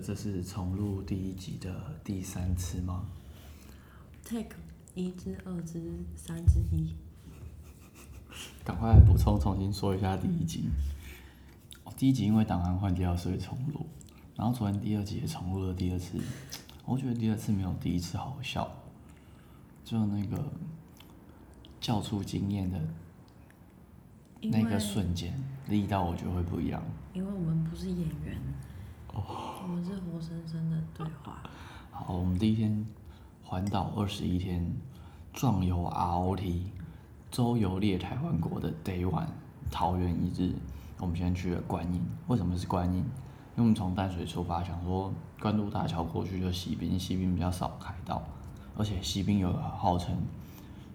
得这是重录第一集的第三次吗？take 一至二至三之一。赶快来补充，重新说一下第一集。哦，第一集因为档案换掉，所以重录。然后昨天第二集也重录了第二次，我觉得第二次没有第一次好笑，就那个叫出经验的那个瞬间，力道我觉得会不一样。因为我们不是演员，我们是活生生的对话。好，我们第一天环岛二十一天，壮游 ROT，周游列台湾国的 Day One，桃园一日。我们先去了观音，为什么是观音？因为我们从淡水出发，想说关渡大桥过去就西滨，西滨比较少开到，而且西滨有号称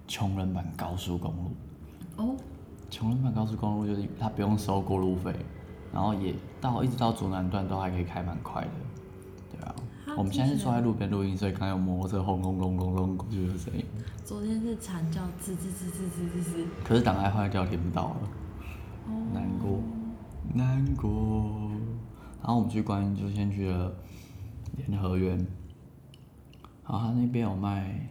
穷人版高速公路。哦，穷人版高速公路就是它不用收过路费，然后也到一直到左南段都还可以开蛮快的，对啊。我们现在是坐在路边录音，所以刚刚有摩托车轰隆隆隆隆过去的声音。昨天是惨叫吱吱吱吱吱吱吱。可是档案坏掉，听不到了，哦，难过，难过。然后我们去观音就先去了联合园，然后他那边有卖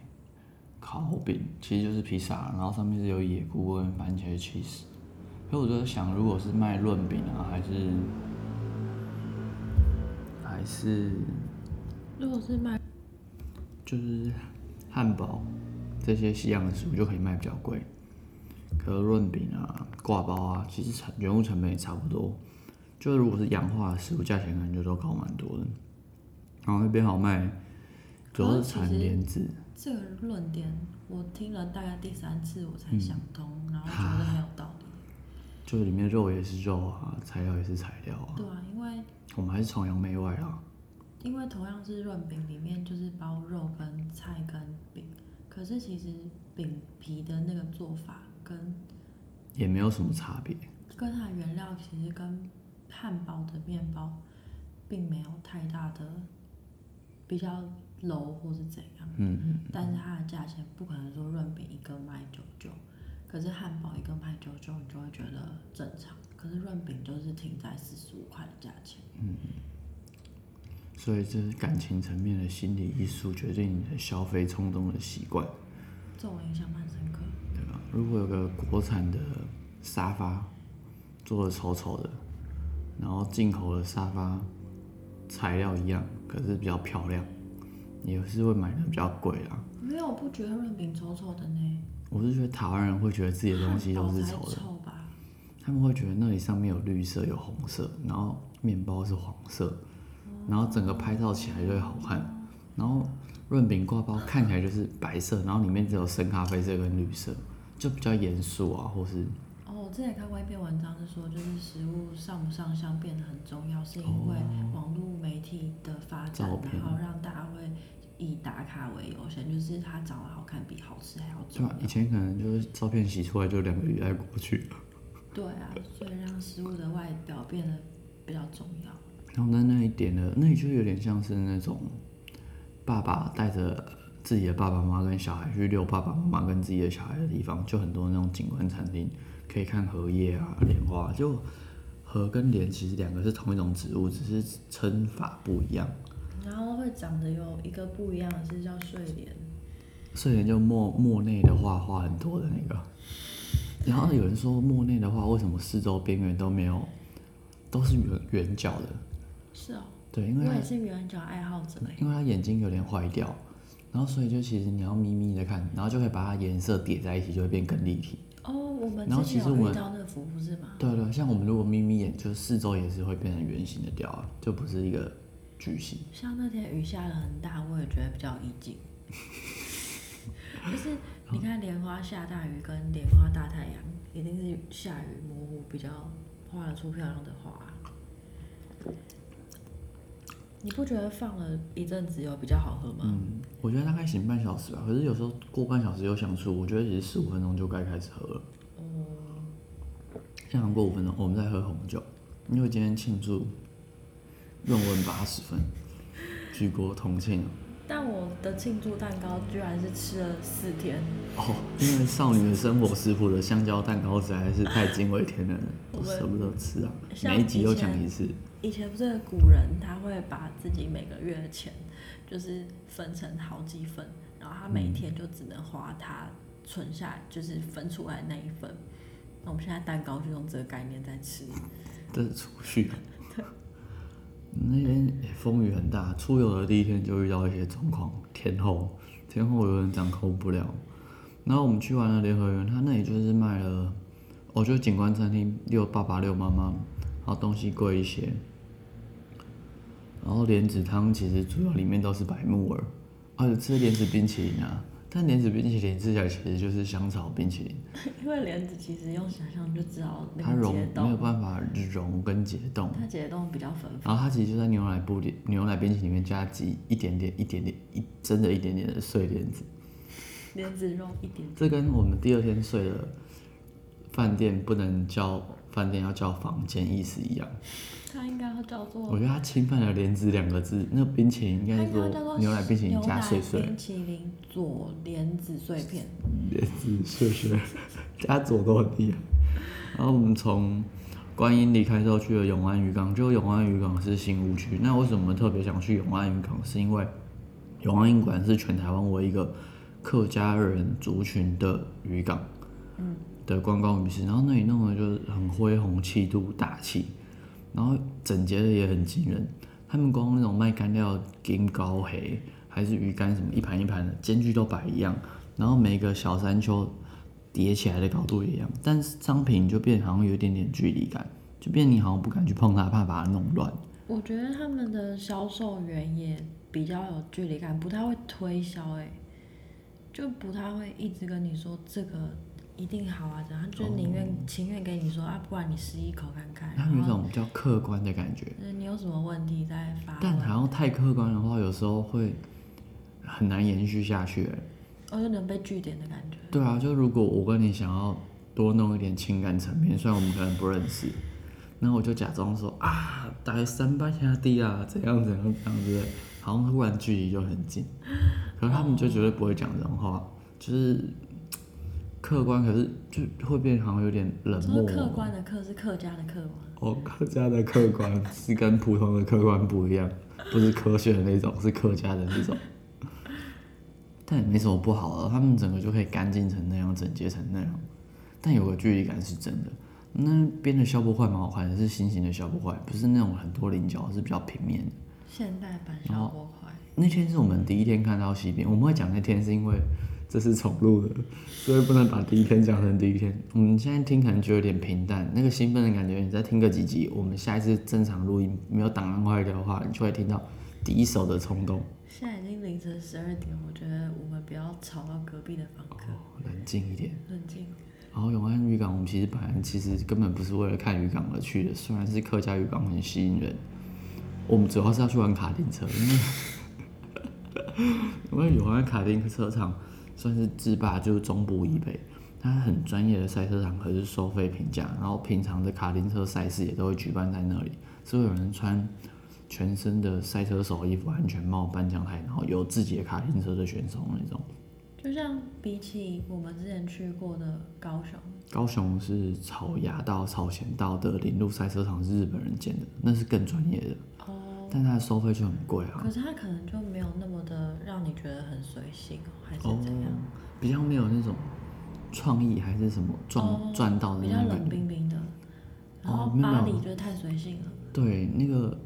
烤饼，其实就是披萨，然后上面是有野菇跟番茄 cheese。所以我就在想，如果是卖润饼啊，还是还是如果是卖就是汉堡这些西洋的食物就可以卖比较贵，可是润饼啊、挂包啊，其实成原物成本也差不多。就是如果是洋化的食物，价钱可能就都高蛮多的。然后那边好卖，主要是产莲子，这个论点，我听了大概第三次我才想通，然后觉得很有道理。就是里面肉也是肉啊，材料也是材料啊。对啊，因为我们还是崇洋媚外啊。因为同样是润饼，里面就是包肉跟菜跟饼，可是其实饼皮的那个做法跟也没有什么差别。跟它的原料其实跟汉堡的面包并没有太大的比较 low 或是怎样，嗯嗯，但是它的价钱不可能说润饼一个卖九九，可是汉堡一根卖九九，你就会觉得正常，可是润饼就是停在四十五块的价钱。所以这是感情层面的心理因素决定你的消费冲动的习惯。这我印象蛮深刻。对吧？如果有个国产的沙发做的丑丑的，然后进口的沙发材料一样，可是比较漂亮，也是会买的比较贵啦。没有，我不觉得润饼丑丑的呢。我是觉得台湾人会觉得自己的东西都是丑的？他们会觉得那里上面有绿色有红色，然后面包是黄色，然后整个拍照起来就会好看。然后润饼挂包看起来就是白色，然后里面只有深咖啡色跟绿色，就比较严肃啊，或是哦，我之前看过一篇文章，是说就是食物上不上相变得很重要，是因为网络媒体的发展然后让大家会以打卡为优先，就是它长得好看比好吃还要重要。对啊？以前可能就是照片洗出来就两个礼拜过去了，对啊，所以让食物的外表变得比较重要。然后在那一点呢，那里就有点像是那种爸爸带着自己的爸爸妈妈跟小孩去遛爸爸妈妈跟自己的小孩的地方，就很多那种景观餐厅，可以看荷叶啊、莲花，就荷跟莲其实两个是同一种植物，只是称法不一样。长得有一个不一样的是叫睡莲，睡莲就莫莫内的画画很多的那个，然后有人说莫内的话为什么四周边缘都没有，都是圆圆角的？是哦，对，因为它我也是圆角爱好者哎。因为他眼睛有点坏掉，然后所以就其实你要眯眯的看，然后就会把它颜色叠在一起，就会变更立体。哦，我们然后其实我们遇到那个服务是吗？对对，像我们如果眯眯眼，就是四周也是会变成圆形的雕啊，就不是一个矩形。像那天雨下的很大，我也觉得比较意境。就是你看莲花下大雨跟莲花大太阳，一定是下雨模糊比较画得出漂亮的画。你不觉得放了一阵子有比较好喝吗？嗯，我觉得大概醒半小时吧，可是有时候过半小时又想出，我觉得其实十五分钟就该开始喝了。哦、像过五分钟，我们再喝红酒，因为今天庆祝论文八十分，举国同庆。但我的庆祝蛋糕居然是吃了四天。哦，因为少女的生活食谱的香蕉蛋糕实在是太惊为天人了，我舍不得吃啊！每一集都讲一次。以前不是古人他会把自己每个月的钱就是分成好几份，然后他每天就只能花他存下来就是分出来那一份。那我们现在蛋糕就用这个概念在吃。这是储蓄。那天也风雨很大，出游的第一天就遇到一些状况，天后天后有点掌控不了。然后我们去完了联合园，他那里就是卖了，我觉得景观餐厅六爸爸六妈妈，然后东西贵一些。然后莲子汤其实主要里面都是白木耳，而且吃莲子冰淇淋啊，但莲子冰淇淋吃起来其实就是香草冰淇淋。因为莲子其实用想象就知道它融没有冻，办法融跟解冻，它解冻比较粉粉。然后它其实就在牛奶布里牛奶冰淇淋里面加挤一点点、一点点、一真的一点点的碎莲子，莲子肉一点，这跟我们第二天睡的饭店不能叫饭店要叫房间意思一样。它应该要叫我做，觉得它侵犯了莲子两个字，那个冰淇淋应该是做说牛奶冰淇淋加碎碎冰淇淋佐莲子碎片。莲子碎碎 加左都很厉害。然后我们从观音离开之后去了永安渔港，就永安渔港是新屋区。那为什么特别想去永安渔港？是因为永安渔港是全台湾唯一一个客家人族群的渔港，嗯，的观光渔市。然后那里弄的就是很恢宏气度大气，然后整洁的也很惊人。他们光那种卖干料金高黑，还是鱼干什么一盘一盘的，间距都摆一样，然后每个小山丘叠起来的高度也一样，但是商品就变好像有一点点距离感，就变你好像不敢去碰它，怕把它弄乱。我觉得他们的销售员也比较有距离感，不太会推销，哎，就不太会一直跟你说这个一定好啊，怎样，就是宁愿情愿给你说啊，不然你试一口看看，他有一种比较客观的感觉，就是你有什么问题再发但好问，像太客观的话，有时候会很难延续下去。欸我有点被据点的感觉。对啊，就如果我跟你想要多弄一点情感层面，虽然我们可能不认识，那我就假装说啊，大概三八下地啊，怎样怎样怎样之类，好像突然距离就很近。可是他们就绝对不会讲这种话，就是客观，可是就会变好像有点冷漠。说客观的客是客家的客吗？哦，客家的客观是跟普通的客观不一样，不是科学的那种，是客家的那种。但也没什么不好的，他们整个就可以干净成那样，整洁成那样。但有个距离感是真的。那边的消波块蛮好看的，是新型的消波块，不是那种很多棱角，是比较平面的。现代版消波块。那天是我们第一天看到西边，我们会讲那天是因为这是重录的，所以不能把第一天讲成第一天。我们现在听可能觉得有点平淡，那个兴奋的感觉，你再听个几集，我们下一次正常录音没有档案坏掉的话，你就会听到第一首的冲动。现在已经凌晨十二点，我觉得我们不要吵到隔壁的房客，冷静一点。冷静。然后永安渔港，我们其实本来其实根本不是为了看渔港而去的，虽然是客家渔港很吸引人，我们主要是要去玩卡丁车，因为 因为永安卡丁车场算是制霸就是中部以北，它很专业的赛车场，可是收费平价，然后平常的卡丁车赛事也都会举办在那里，是会有人穿全身的赛车手衣服、安全帽、颁奖台，然后有自己的卡丁车的选手那种。就像比起我们之前去过的高雄，高雄是草衙道、草前道的林路赛车场是日本人建的，那是更专业的，哦，但它的收费就很贵啊。可是它可能就没有那么的让你觉得很随性哦，还是哦怎样？，比较没有那种创意还是什么赚哦赚到的比较冷那种感觉。冰冰的。然后巴黎就是太随性了，对，那个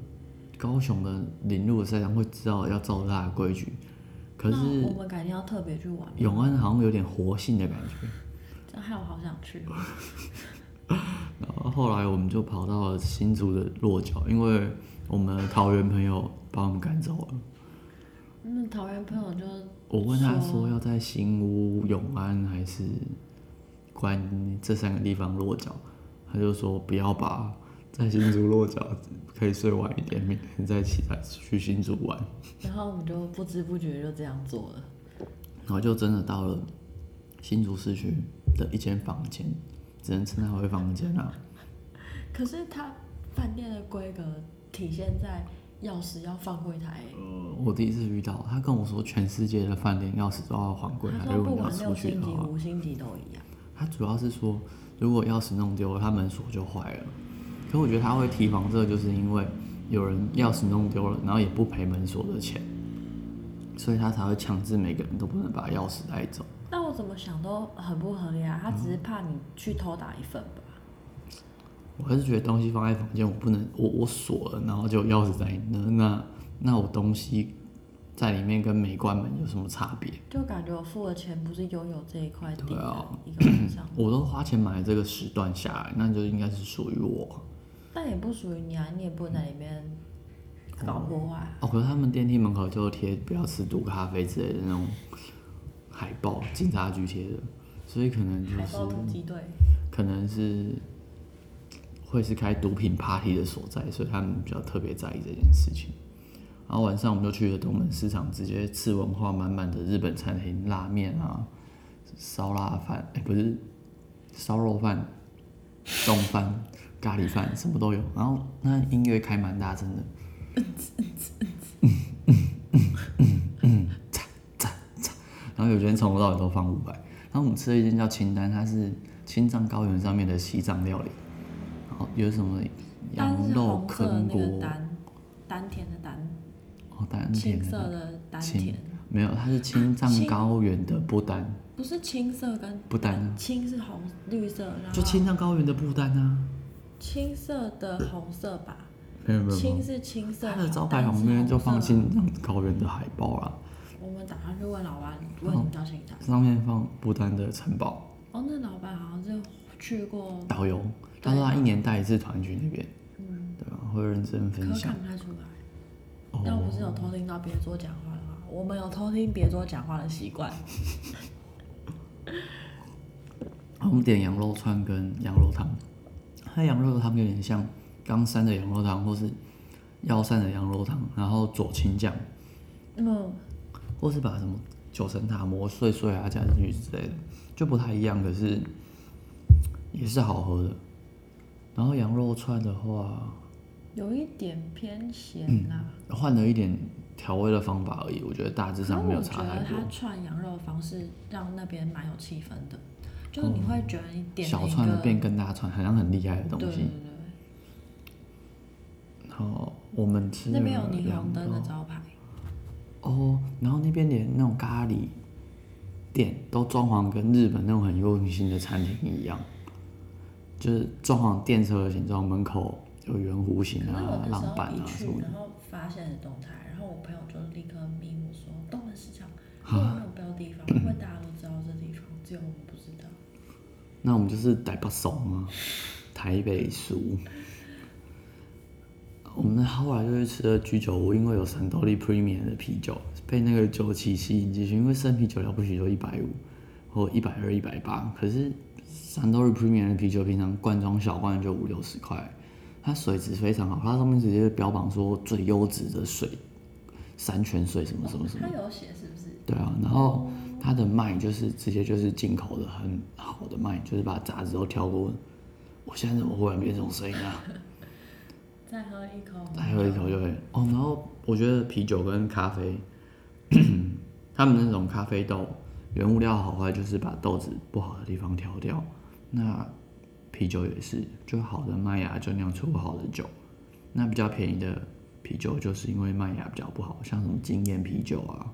高雄的林路的赛场会知道要照他的规矩，可是我们改天要特别去玩。永安好像有点活性的感觉。这样害我好想去哦。然后后来我们就跑到了新竹的落脚，因为我们的桃园朋友把我们赶走了。那桃园朋友就我问他说要在新屋、永安还是关这三个地方落脚，他就说不要吧，在新竹落脚可以睡晚一点，明天再起来去新竹玩。然后我们就不知不觉就这样做了。然后就真的到了新竹市区的一间房间，只能称它为房间啊。可是它饭店的规格体现在钥匙要放柜台、欸。呃，我第一次遇到，他跟我说全世界的饭店钥匙都要还柜台，他说如果你要不管六出去星级、的话。五星级都一样。他主要是说，如果钥匙弄丢了，他门锁就坏了。可我觉得他会提防这个，就是因为有人钥匙弄丢了，然后也不赔门锁的钱，所以他才会强制每个人都不能把钥匙带走。那我怎么想都很不合理啊！他只是怕你去偷打一份吧？我还是觉得东西放在房间，我不能，我我锁了，然后就钥匙在那，那那我东西在里面跟没关门有什么差别？就感觉我付了钱不是拥有这一块对啊一个晚上，我都花钱买了这个时段下来，那就应该是属于我。但也不属于你啊，你也不能在里面搞破坏啊。哦，可是他们电梯门口就贴不要吃毒咖啡之类的那种海报，警察局贴的，所以可能就是海豹突击队，可能是会是开毒品 party 的所在，所以他们比较特别在意这件事情。然后晚上我们就去了东门市场，直接吃文化满满的日本餐厅，拉面啊、烧腊饭，哎、不是烧肉饭、冻饭、咖喱饭，什么都有。然后那音乐开蛮大声的，嗯嗯嗯嗯嗯嗯然后有些人从头到尾都放五百。然后我们吃了一间叫清丹，它是青藏高原上面的西藏料理，有什么羊肉坑锅，丹，丹田的丹，哦，丹田的青色的丹青田，没有，它是青藏高原的不丹，不是青色跟不丹啊青是红绿色，然后就青藏高原的不丹啊，青色的红色吧，没有没有，青是青色，它的招牌旁边就放青藏高原的海报啦，我们打算去问老板，为什么叫青藏？上面放不丹的城堡。哦，那老板好像是去过，导游，他说他一年带一次团去那边，嗯，对吧？会认真分享看。不太出来。哦但我不是有偷听到别桌讲话的话，我们有偷听别桌讲话的习惯。我们点羊肉串跟羊肉汤，它羊肉汤有点像冈山的羊肉汤，或是药膳的羊肉汤，然后佐青酱，嗯，或是把什么九层塔磨碎碎啊加进去之类的，就不太一样，可是也是好喝的。然后羊肉串的话，有一点偏咸啦。换了一点调味的方法而已，我觉得大致上没有差太多得他。串羊肉的方式让那边蛮有气氛的，就是你会觉得你点了小串的变更大串，好像很厉害的东西。对对对然后我们吃，那边有霓虹灯的招牌。哦，然后那边连那种咖喱店都装潢跟日本那种很用心的餐厅一样，就是装潢电车的形状，门口有圆弧形啊、浪板啊什么，的。然后发现的动态，然后我朋友就立刻密我说，东门市场根本没有标地方，因为大家都知道这地方，只有我们不知道。那我们就是台北怂啊，台北俗。我们后来就去吃了居酒屋，因为有三斗笠 Premium 的啤酒，被那个酒气吸引进去。因为生啤酒了不起就一百五或一百二、一百八，可是三斗笠 Premium 的啤酒平常罐装小罐就五六十块，它水质非常好，它上面直接标榜说最优质的水，山泉水什么什么什么它。有写是不是？对啊，然后它的麦就是直接就是进口的很好的麦，就是把杂质都挑过。我现在怎么忽然变这种声音啊？再喝一口。再喝一口就会哦。然后我觉得啤酒跟咖啡，他们那种咖啡豆原物料好坏就是把豆子不好的地方挑掉。那啤酒也是，就好的麦芽就酿出好的酒。那比较便宜的啤酒就是因为麦芽比较不好，像什么经验啤酒啊，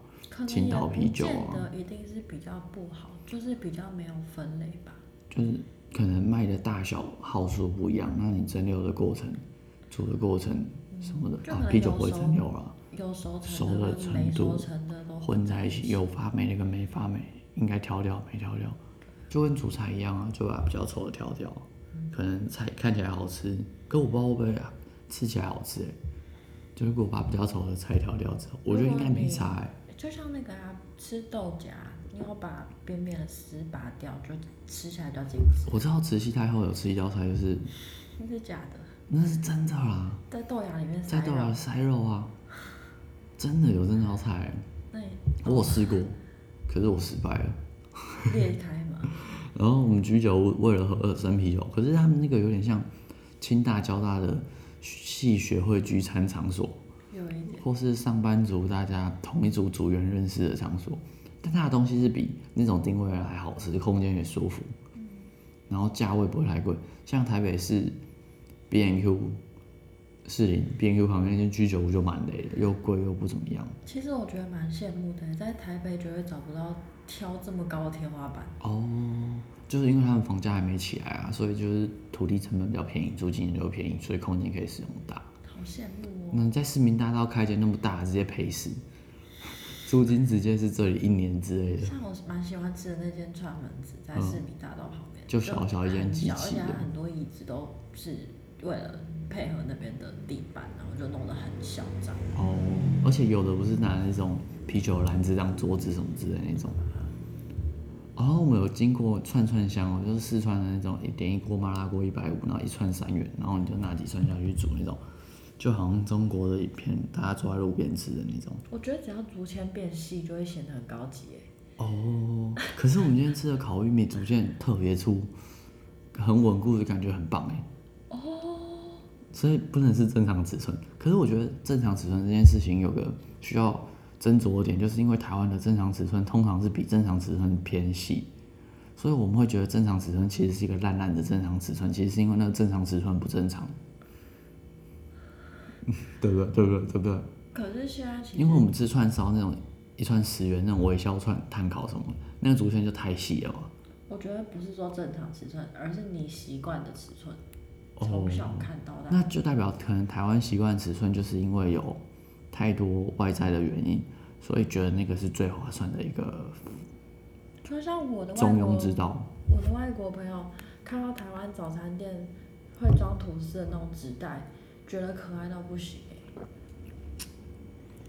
青岛啤酒啊一定是比较不好，就是比较没有分类吧。就是可能麦的大小号数不一样，那你蒸馏的过程、煮的过程什么的啊，啤酒不会蒸馏了，有熟熟的成的跟没程度熟成的都混在一起，有发霉的跟没发霉，应该挑掉没挑掉，就跟煮菜一样啊，就把比较丑的挑掉，可能菜看起来好吃，可我不知道会不会啊，吃起来好吃。哎、就如果把比较丑的菜挑掉之后，我觉得应该没差哎、就像那个啊，吃豆荚，你要把边边的丝拔掉，就吃起来比较精致。我知道慈禧太后有吃一道菜，就是那是假的，那是真的啦，在豆芽里面在。豆芽塞肉啊，真的有这道菜我有试过，可是我失败了。裂开嘛？然后我们居酒屋为了喝二生啤酒，可是他们那个有点像清大交大的系学会聚餐场所，有一点。或是上班族大家同一组组员认识的场所，但它的东西是比那种定位还好吃，空间也舒服，然后价位不会太贵。像台北市 B N Q 士林 B N Q 旁边那间居酒屋就蛮累的，又贵又不怎么样。其实我觉得蛮羡慕的，在台北绝对找不到挑这么高的天花板。哦，就是因为他们房价还没起来啊，所以就是土地成本比较便宜，租金也就便宜，所以空间可以使用大。好羡慕哦！那在市民大道开间那么大，直接赔死，租金直接是这里一年之类的。像我蛮喜欢吃的那间串门子，在市民大道旁边，就小小一间很小，而机器很多椅子都是为了配合那边的地板，然后就弄得很嚣张。哦，而且有的不是拿那种啤酒篮子当桌子什么之类的那种。然后我们有经过串串香哦，就是四川的那种，一点一锅麻辣锅一百五，然后一串三元，然后你就拿几串下去煮那种，就好像中国的一片大家坐在路边吃的那种。我觉得只要竹签变细，就会显得很高级耶。哦，可是我们今天吃的烤玉米竹签特别粗，很稳固的感觉很棒哎。哦。所以不能是正常尺寸，可是我觉得正常尺寸这件事情有个需要斟酌的点，就是因为台湾的正常尺寸通常是比正常尺寸偏细，所以我们会觉得正常尺寸其实是一个烂烂的正常尺寸，其实是因为那个正常尺寸不正常。对不对？对不对？对不对？可是现在其实因为我们吃串烧那种一串十元那种微削串碳烤什么，那个竹签就太细了嘛。我觉得不是说正常尺寸，而是你习惯的尺寸，哦从小看到大。那就代表可能台湾习惯尺寸，就是因为有太多外在的原因，所以觉得那个是最划算的一个就像我的中庸之道。我的外国朋友看到台湾早餐店会装吐司的那种纸袋，觉得可爱到不行欸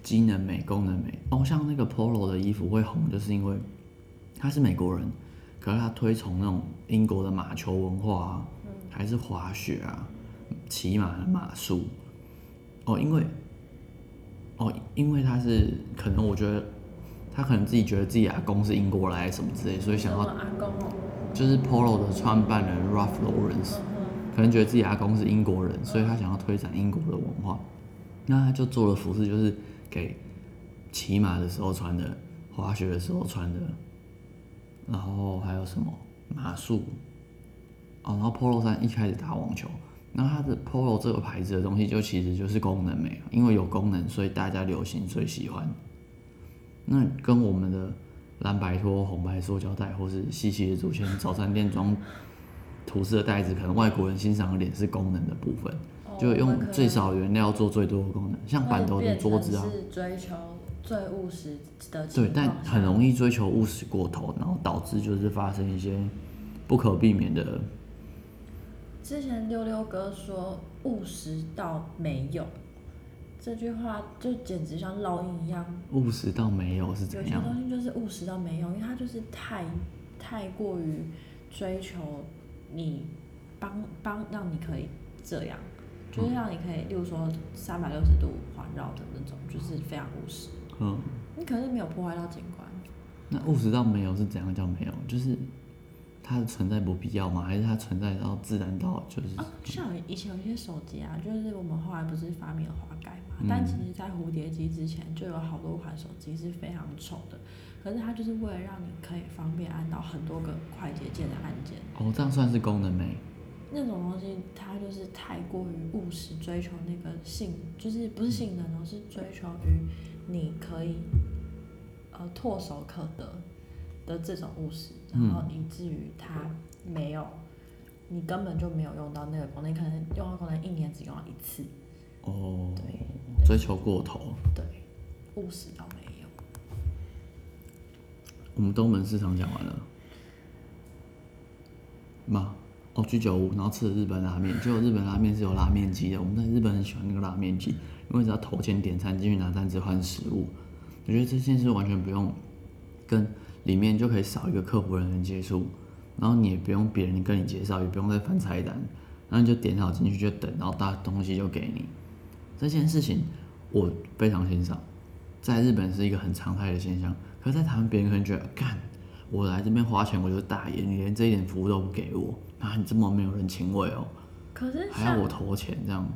机能美、功能美。哦，像那个 Polo 的衣服会红，就是因为他是美国人，可是他推崇那种英国的马球文化啊，还是滑雪啊、骑马的马术。哦，因为哦，因为他是可能我觉得他可能自己觉得自己阿公是英国来什么之类，所以想要就是 Polo 的创办人 Ralph Lawrence 可能觉得自己阿公是英国人，所以他想要推展英国的文化，那他就做了服饰，就是给骑马的时候穿的，滑雪的时候穿的，然后还有什么马术，哦，然后 Polo 三一开始打网球，那它的 Polo 这个牌子的东西就其实就是功能美，因为有功能，所以大家流行，所以喜欢。那跟我们的蓝白拖、红白塑胶袋，或是细细的竹签，早餐店装吐司的袋子，可能外国人欣赏的点是功能的部分，哦就用最少原料做最多的功能，像板头的桌子啊，是追求最务实的对，但很容易追求务实过头，然后导致就是发生一些不可避免的，之前溜溜哥说务实到没有，这句话就简直像烙印一样。务实到没有是怎有些？东西就是务实到没有，因为它就是太太过于追求你帮帮让你可以这样，就是让你可以，例如说三百六十度环绕的那种，就是非常务实。嗯，你可是没有破坏到景观，那务实到没有是怎样叫没有？就是它的存在不必要吗？还是它存在到自然到就是？啊，像以前有一些手机啊，就是我们后来不是发明了滑盖嘛，嗯但其实在蝴蝶机之前就有好多款手机是非常丑的，可是它就是为了让你可以方便按到很多个快捷键的按键，哦，这样算是功能没。那种东西它就是太过于务实，追求那个性，就是不是性能而，是追求于你可以呃唾手可得的这种务实，然后以至于它没有，你根本就没有用到那个功能，你可能用到功能一年只用了一次，哦，对追求过头。对，务实到没有。我们东门市场讲完了吗？哦，居酒屋，然后吃了日本拉面，结果日本拉面是有拉面机的。我们在日本很喜欢那个拉面机，因为只要投钱点餐进去拿单子换食物。我觉得这件事完全不用跟里面就可以少一个客服人员接触，然后你也不用别人跟你介绍，也不用再翻菜单，然后你就点好进去就等，然后大东西就给你。这件事情我非常欣赏，在日本是一个很常态的现象，可是在台湾别人可能觉得，干，我来这边花钱我就是大爷，你连这一点服务都不给我，啊，你这么没有人情味哦。可是还要我投钱这样。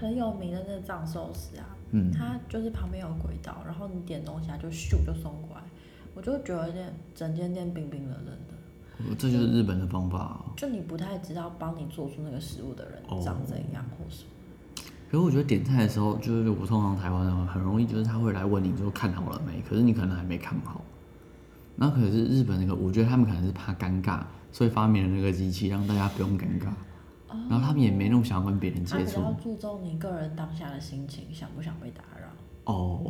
很有名的那个藏寿司啊，嗯，它就是旁边有轨道，然后你点东西它就咻就送过来，我就觉得有点整间店冰冰冷冷的，我这就是日本的方法啊、就你不太知道帮你做出那个食物的人哦长怎样或什么。可是我觉得点菜的时候，就是我通常台湾人很容易就是他会来问你说看好了没，可是你可能还没看好。那可是日本那个，我觉得他们可能是怕尴尬，所以发明了那个机器让大家不用尴尬。然后他们也没那么想要跟别人接触。他比较注重你个人当下的心情，想不想被打扰。哦，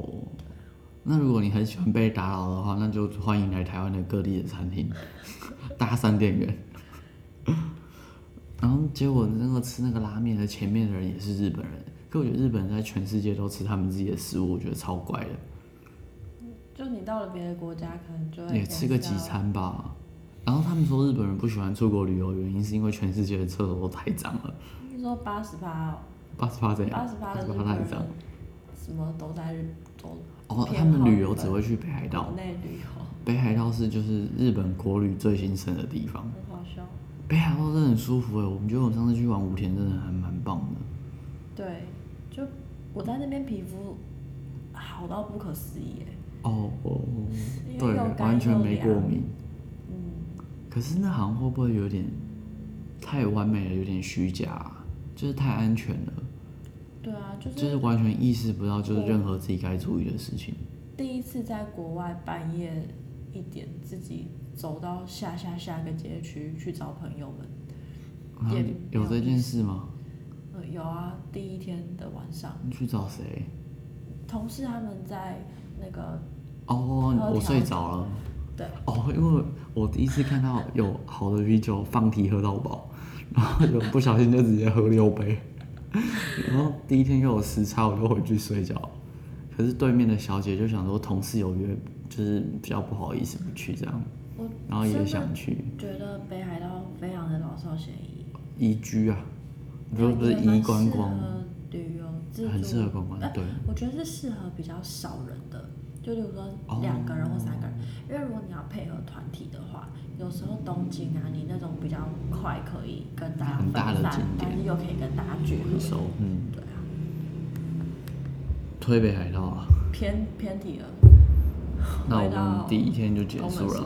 那如果你很喜欢被打扰的话，那就欢迎来台湾的各地的餐厅，搭讪店员。然后结果那个吃那个拉面的前面的人也是日本人，可我觉得日本人在全世界都吃他们自己的食物，我觉得超怪的。就你到了别的国家，可能就会也吃个几餐吧。然后他们说日本人不喜欢出国旅游，原因是因为全世界的厕所都太脏了。你说八十八，八十八怎样？八十八太脏。什么都在日都哦，他们旅游只会去北海道国。内旅游，北海道是就是日本国旅最兴盛的地方。很好笑。北海道真的很舒服哎，我们觉得我上次去玩五天真的还蛮棒的。对，就我在那边皮肤好到不可思议哎。哦哦，对完全没过敏。嗯，可是那好像会不会有点太完美了，有点虚假啊、就是太安全了，对啊，就是就是是完全意识不到就是任何自己该注意的事情。第一次在国外半夜一点自己走到下下下个街区去找朋友们。啊也有这件事吗？呃，有啊，第一天的晚上，你去找谁？同事他们在那个哦，喝我睡调着了。对，哦，因为我第一次看到有好的啤酒放题喝到饱，然后就不小心就直接喝六杯，然后第一天又有时差，我就回去睡觉。可是对面的小姐就想说同事有约，就是比较不好意思不去这样，然后也想去觉得北海道非常的老少咸宜，宜居啊，你说不是宜观光旅游，很适合观光呃对我觉得是适合比较少人的，就比如说哦两个人或三个人，因为如果你要配合团体的话，有时候东京啊，你那种比较快可以跟大家分很大的但是又可以跟大家聚合很，熟，嗯，对啊，推北海道啊。偏偏题了。那我们第一天就结束了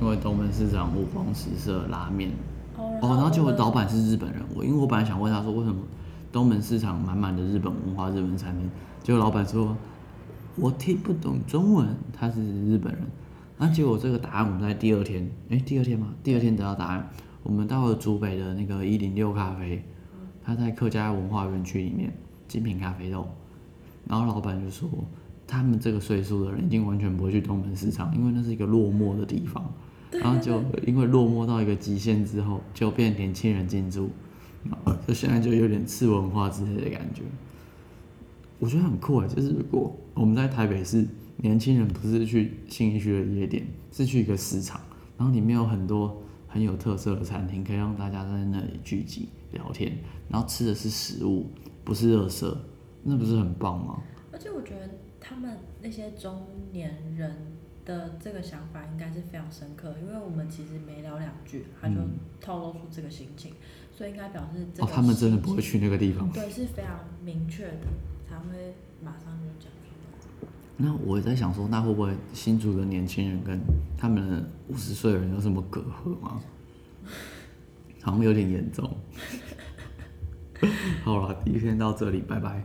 因为东门市场五光十色拉面。哦，哦，然后结果老板是日本人，我因为我本来想问他说为什么东门市场满满的日本文化、日本餐厅，结果老板说我听不懂中文，他是日本人。那结果这个答案我们在第二天，诶，第二天吗？第二天得到答案，我们到了竹北的那个一零六咖啡，他在客家文化园区里面精品咖啡豆，然后老板就说他们这个岁数的人已经完全不会去东门市场，因为那是一个落寞的地方。然后就因为落寞到一个极限之后，就变年轻人进驻，就现在就有点次文化之类的感觉。我觉得很酷哎，就是如果我们在台北市，年轻人不是去新一区的夜店，是去一个市场，然后里面有很多很有特色的餐厅，可以让大家在那里聚集聊天，然后吃的是食物，不是热色，那不是很棒吗？而且我觉得他们那些中年人的这个想法应该是非常深刻，因为我们其实没聊两句，他就嗯透露出这个心情，所以应该表示这哦，他们真的不会去那个地方。对，是非常明确的，才会马上就讲出来。那我也在想说，那会不会新竹的年轻人跟他们的五十岁的人有什么隔阂吗？好像有点严重。好了，第一天到这里，拜拜。